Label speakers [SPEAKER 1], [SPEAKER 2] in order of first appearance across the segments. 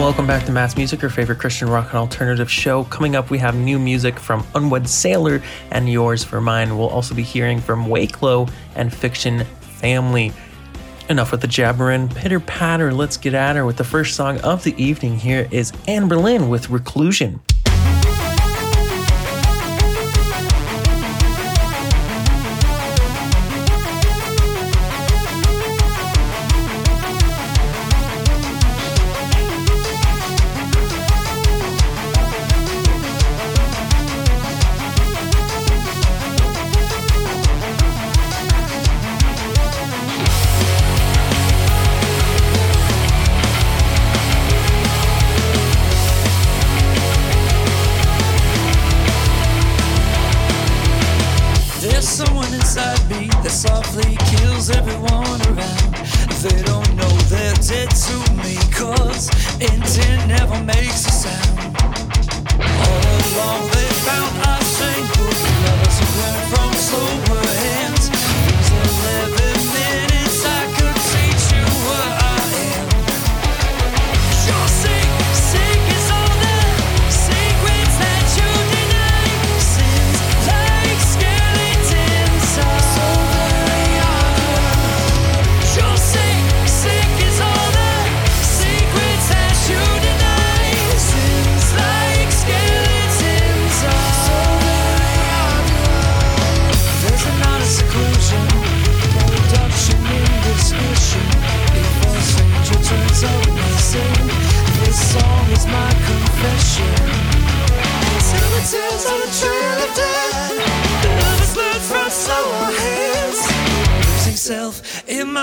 [SPEAKER 1] welcome back to Matt's Music, your favorite Christian rock and alternative show. Coming up, we have new music from Unwed Sailor and Yours for Mine. We'll also be hearing from Wakelow and Fiction Family. Enough with the jabbering pitter patter. Let's get at her with the first song of the evening. Here is Anberlin with Reclusion.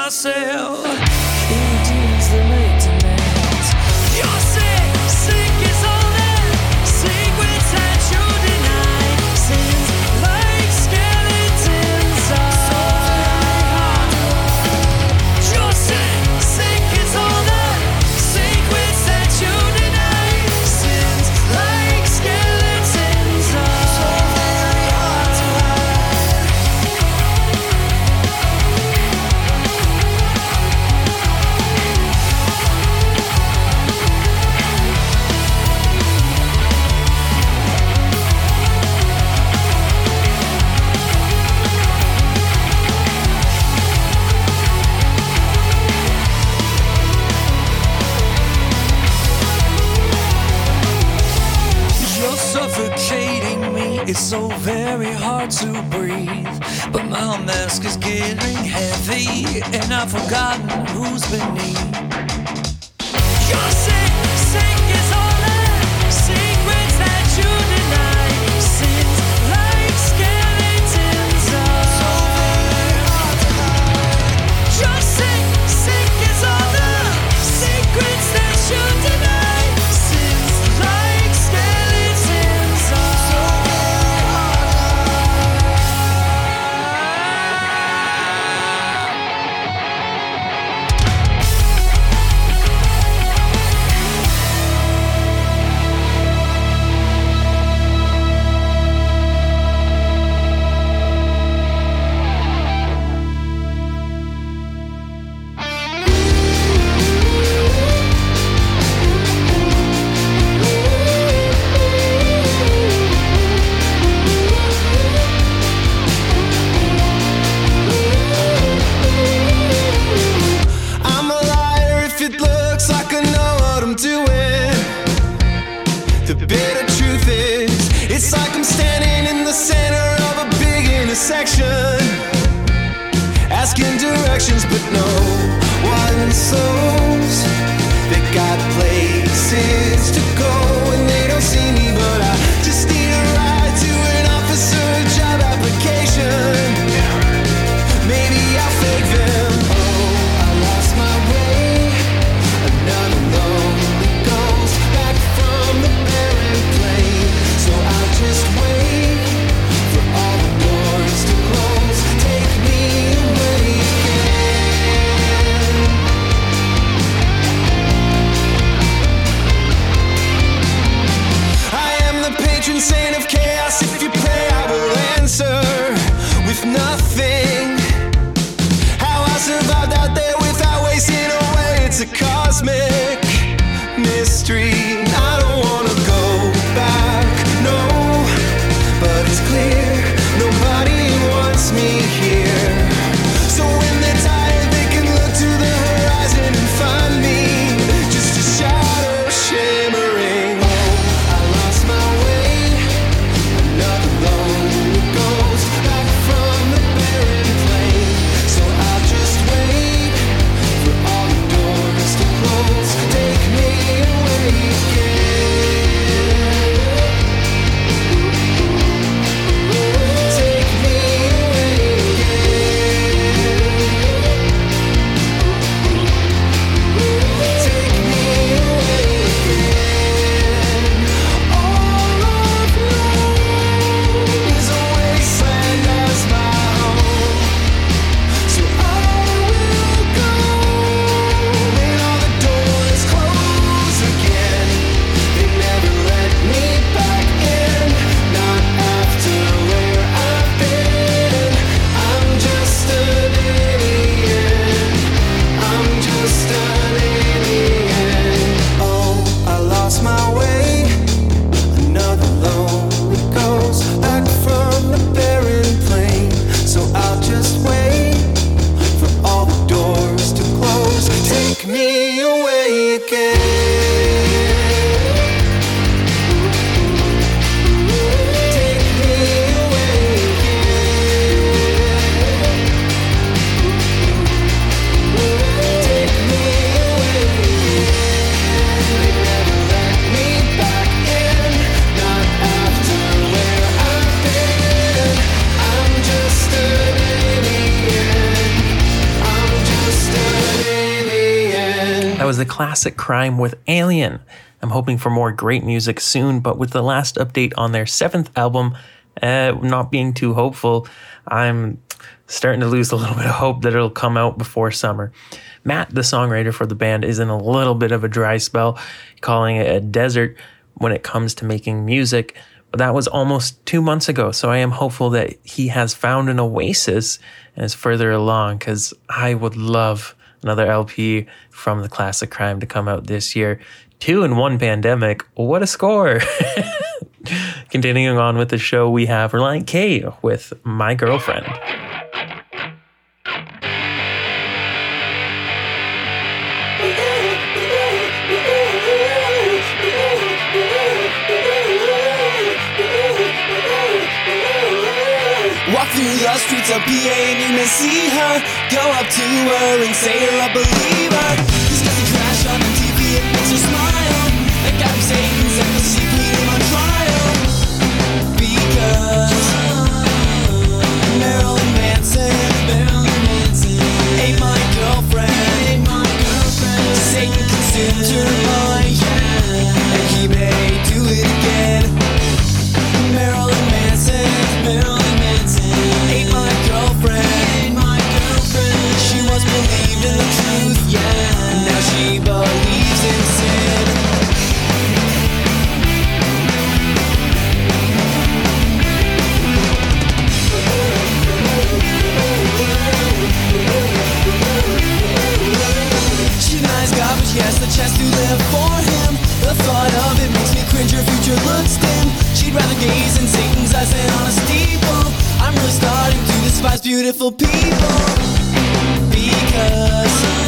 [SPEAKER 2] nasceu. I've
[SPEAKER 3] forgotten who's beneath. Classic crime with Alien. I'm hoping for more great music soon, but with the last update on their seventh album, uh, not being too hopeful, I'm starting to lose a little bit of hope that it'll come out before summer. Matt, the songwriter for the band, is in a little bit of a dry spell, calling it a desert when it comes to making music. But that was almost two months ago, so I am hopeful that he has found an oasis and is further along because I would love another LP from the classic crime to come out this year. Two in one pandemic. What a score! Continuing on with the show, we have Relient K with My Girlfriend.
[SPEAKER 2] Through the streets of PA and you may see her. Go up to her and say you're a believer. This got the crash on the TV, it makes her smile. That got him saying he's the CPM on trial. Because Marilyn Manson, Marilyn Manson ain't my girlfriend. Ain't my girlfriend. Satan consumed her mind, and he may do it again. The chance to live for him. The thought of it makes me cringe. Her future looks dim. She'd rather gaze in Satan's eyes than on a steeple. I'm really starting to despise beautiful people because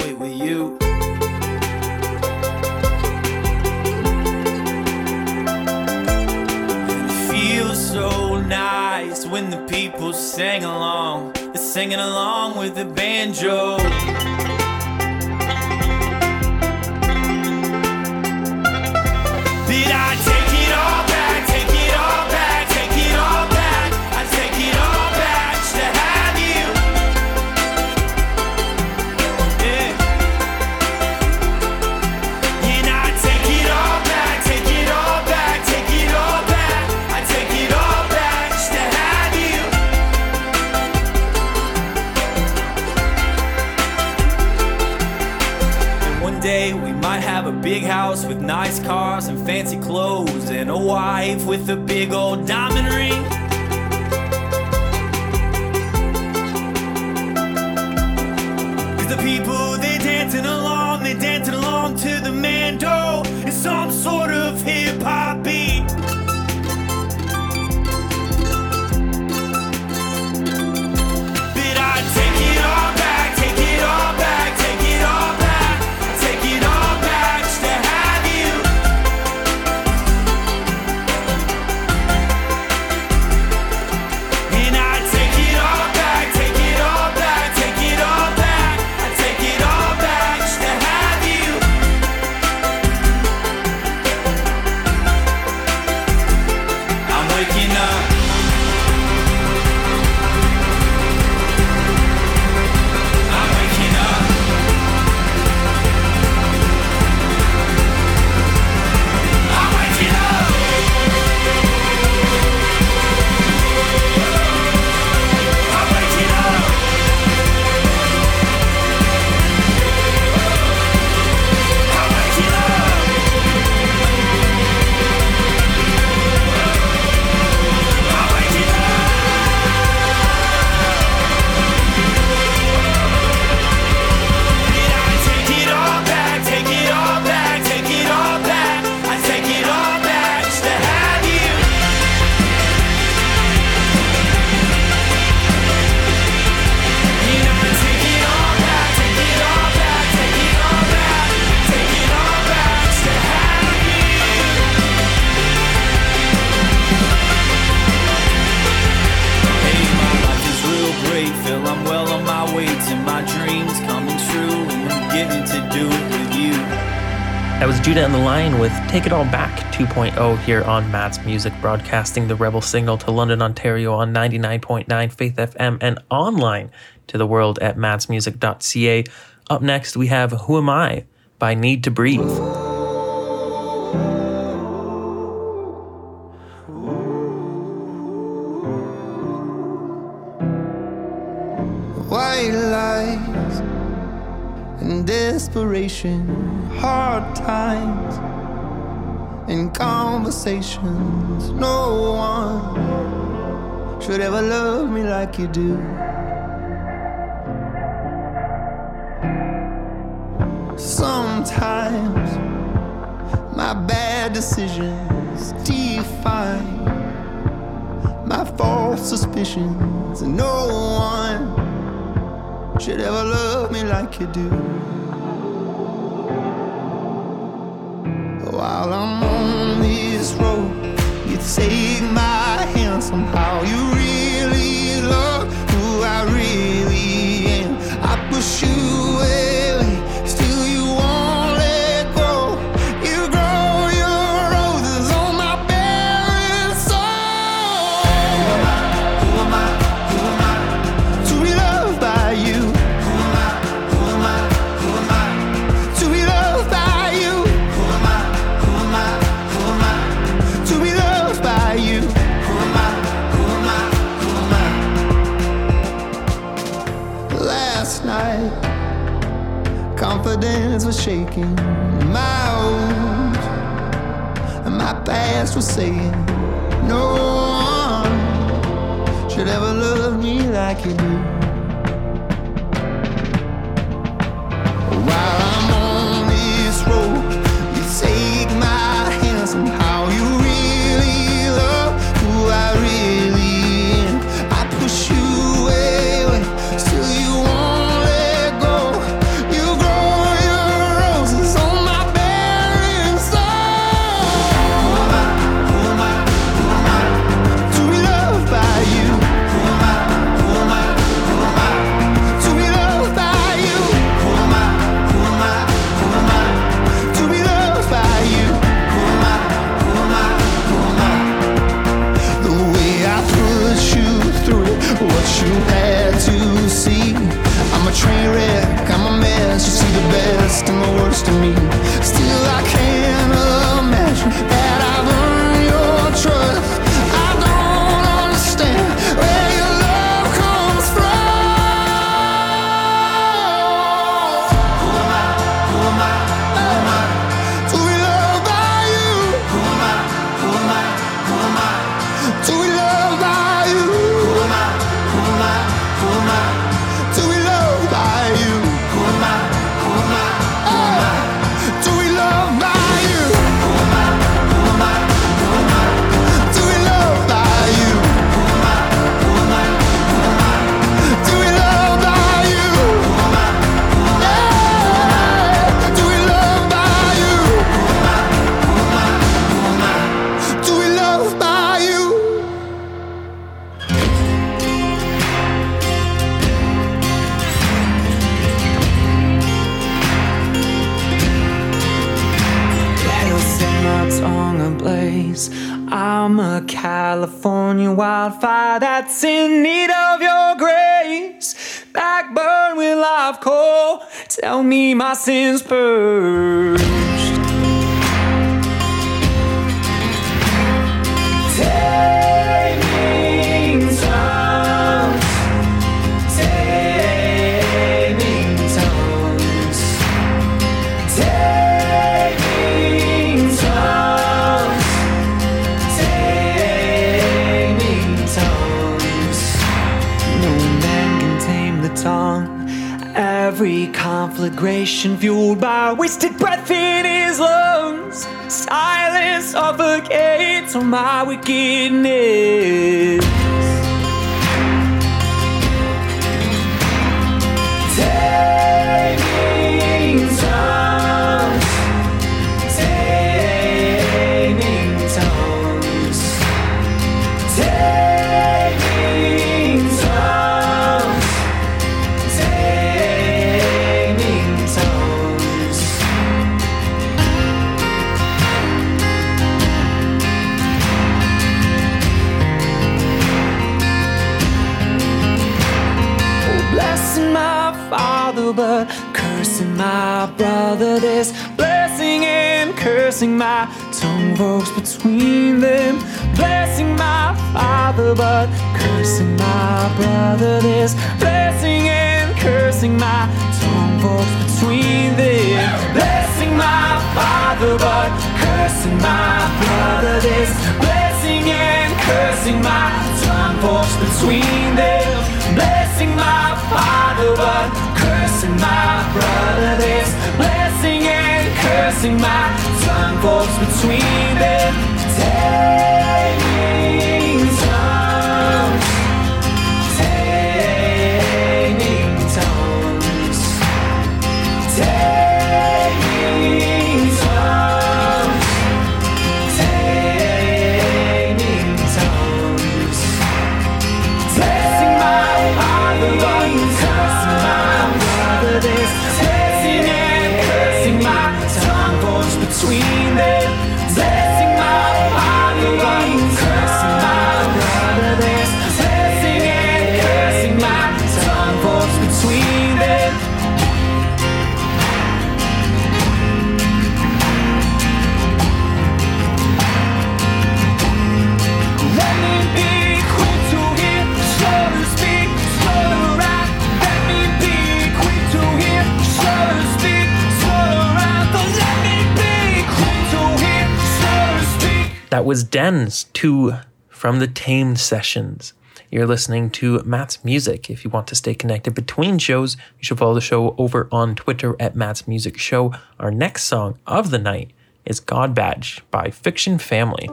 [SPEAKER 2] it
[SPEAKER 4] with you. It feels so nice when the people sing along, they're singing along with the banjo. big house with nice cars and fancy clothes, and a wife with a big old diamond ring. Cause the people, they're dancing along, they're dancing along to the mando. It's some sort Take It All Back
[SPEAKER 3] 2.0 here on Matt's Music, broadcasting the Rebel Signal to London, Ontario on 99.9 Faith FM and online to the world at mattsmusic.ca. Up next, we have Who Am I by Needtobreathe.
[SPEAKER 2] White lies and desperation, hard times in conversations. No one should ever love me like you do. Sometimes my bad decisions define my false suspicions. No one should ever love me like you do. While I'm this road. You take my hand somehow, you reach. else was saying. No one should ever love me like you do. chance to
[SPEAKER 5] see the best and the worst in me. Still, I can't. Tell me my sins purged. Conflagration fueled by wasted breath in his lungs. Silence suffocates on my wickedness. Cursing my tongue works between them. Blessing my father, but cursing my brother. This blessing and cursing my tongue works between them. Blessing my father, but cursing my brother. This blessing and cursing my tongue works between them. Blessing my father, but cursing my brother. This blessing cursing my tongue falls between them. Tongues,
[SPEAKER 6] was Dens 2 from the Tamed Sessions. You're listening to Matt's Music. If you want to stay connected between shows, you should follow the show over on Twitter at Matt's Music Show. Our next song of the night is God Badge by Fiction Family.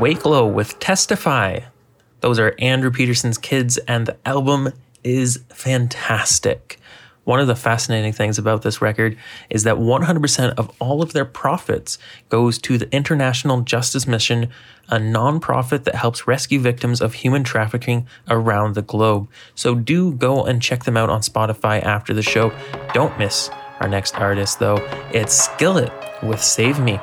[SPEAKER 6] Wakelow with Testify. Those are Andrew Peterson's kids, and the album is fantastic. One of the fascinating things about this record is that 100% of all of their profits goes to the International Justice Mission, a nonprofit that helps rescue victims of human trafficking around the globe. So do go and check them out on Spotify after the show. Don't miss our next artist, though. It's Skillet with Save Me.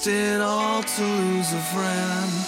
[SPEAKER 1] risked it all to lose a friend.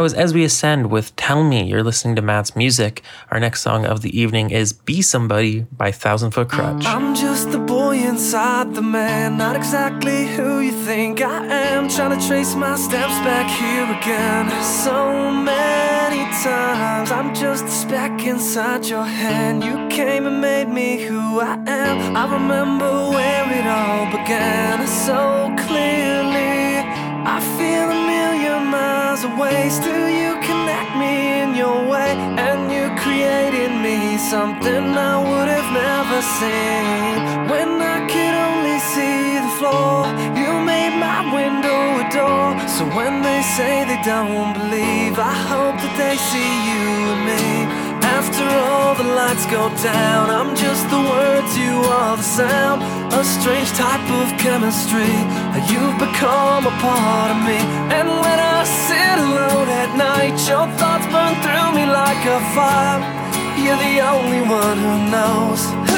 [SPEAKER 7] That was
[SPEAKER 6] As We Ascend with Tell Me. You're listening to Matt's music. Our next song of the evening is Be Somebody by Thousand Foot Krutch.
[SPEAKER 8] I'm just the boy inside the man, not exactly who you think I am. Trying to trace my steps back here again. So many times, I'm just a speck inside your hand. You came and made me who I am. I remember where it all began so clearly. I feel a there's a way still you connect me in your way, and you created me something I would have never seen. When I could only see the floor, you made my window a door. So when they say they don't believe, I hope that they see you and me lights go down. I'm just the words, you are the sound. A strange type of chemistry. You've become a part of me. And when I sit alone at night, your thoughts burn through me like a fire. You're the only one who knows.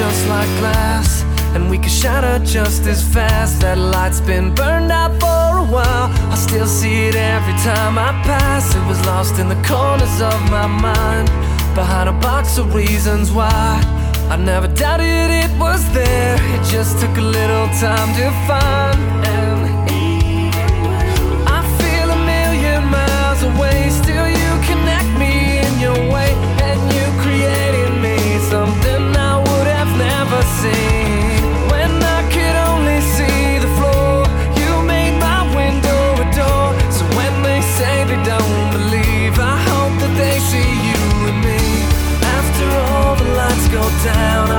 [SPEAKER 8] just like glass, and we can shatter just as fast. That light's been burned out for a while. I still see it every time I pass. It was lost in the corners of my mind, behind a box of reasons why. I never doubted it was there. It just took a little time to find. down.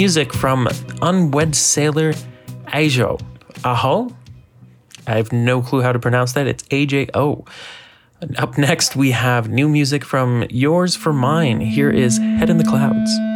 [SPEAKER 9] Music from Unwed Sailor Ajo. Aho? I have no clue how to pronounce that. It's AJO. Up next, we have new music from Yours for Mine. Here is Head in the Clouds.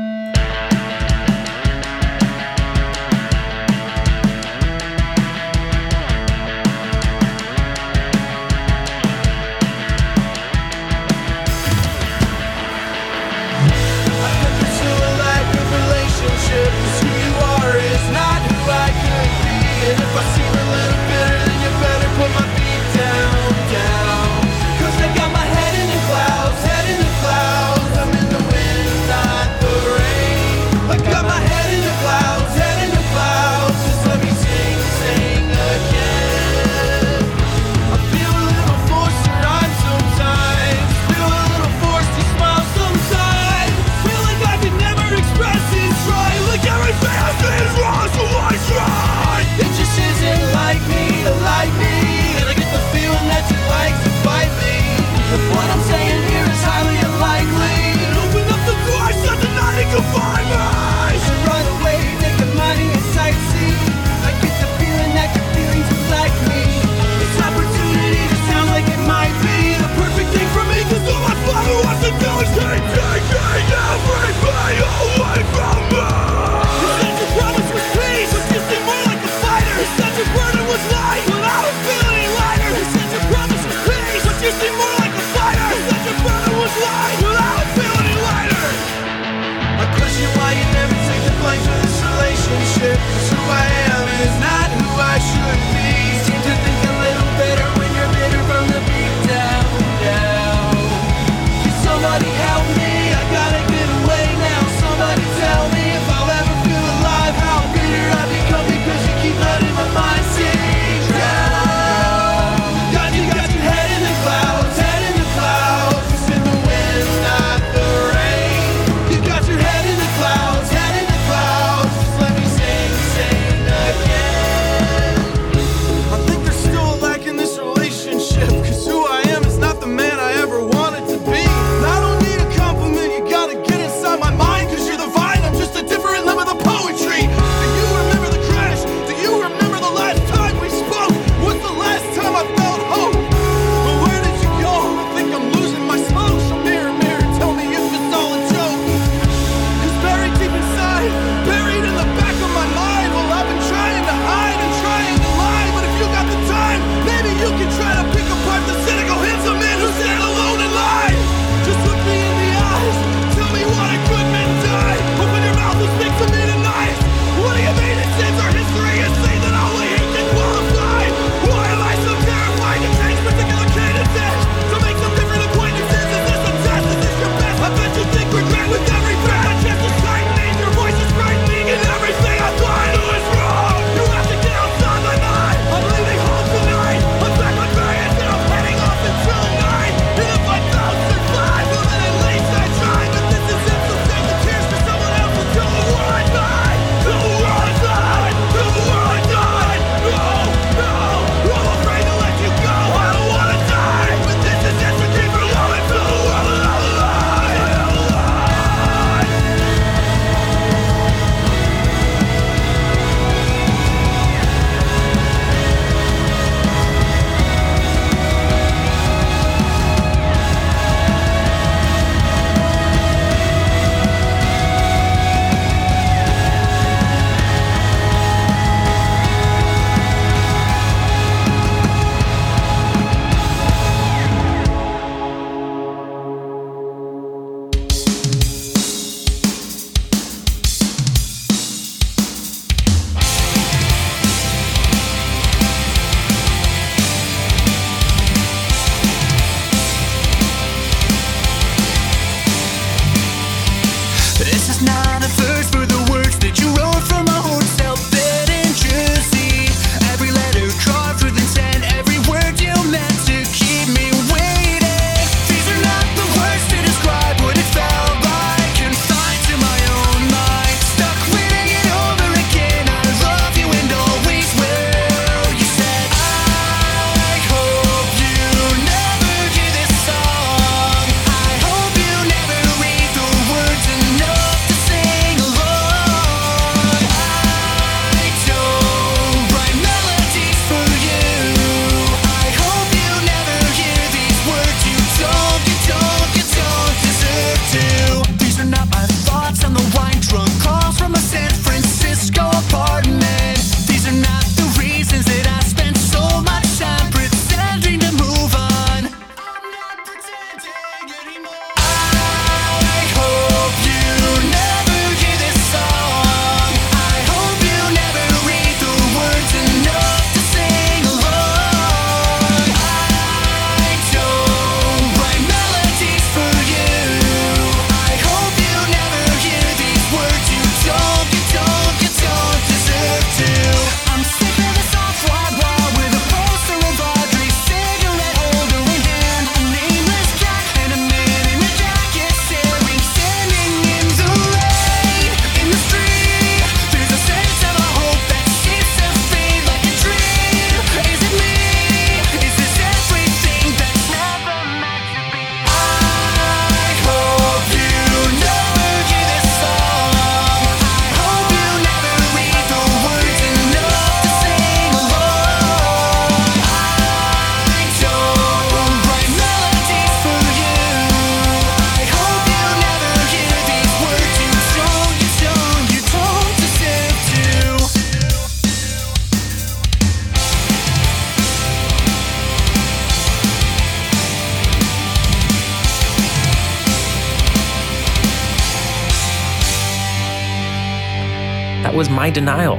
[SPEAKER 3] Was My Denial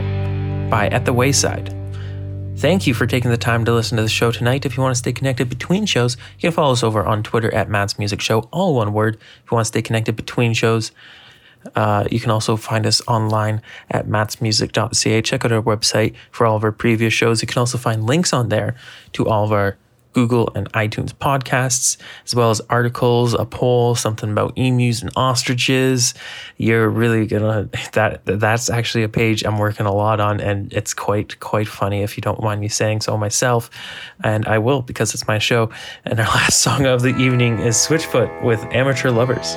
[SPEAKER 3] by At the Wayside. Thank you for taking the time to listen to the show tonight. If you want to stay connected between shows, you can follow us over on Twitter at Matt's Music Show, all one word. If you want to stay connected between shows, uh, you can also find us online at mattsmusic.ca. Check out our website for all of our previous shows. You can also find links on there to all of our Google and iTunes podcasts, as well as articles, a poll, something about emus and ostriches. You're really gonna that that's actually a page I'm working a lot on, and it's quite quite funny if you don't mind me saying so myself, and I will because it's my show. And our last song of the evening is Switchfoot with Amateur Lovers.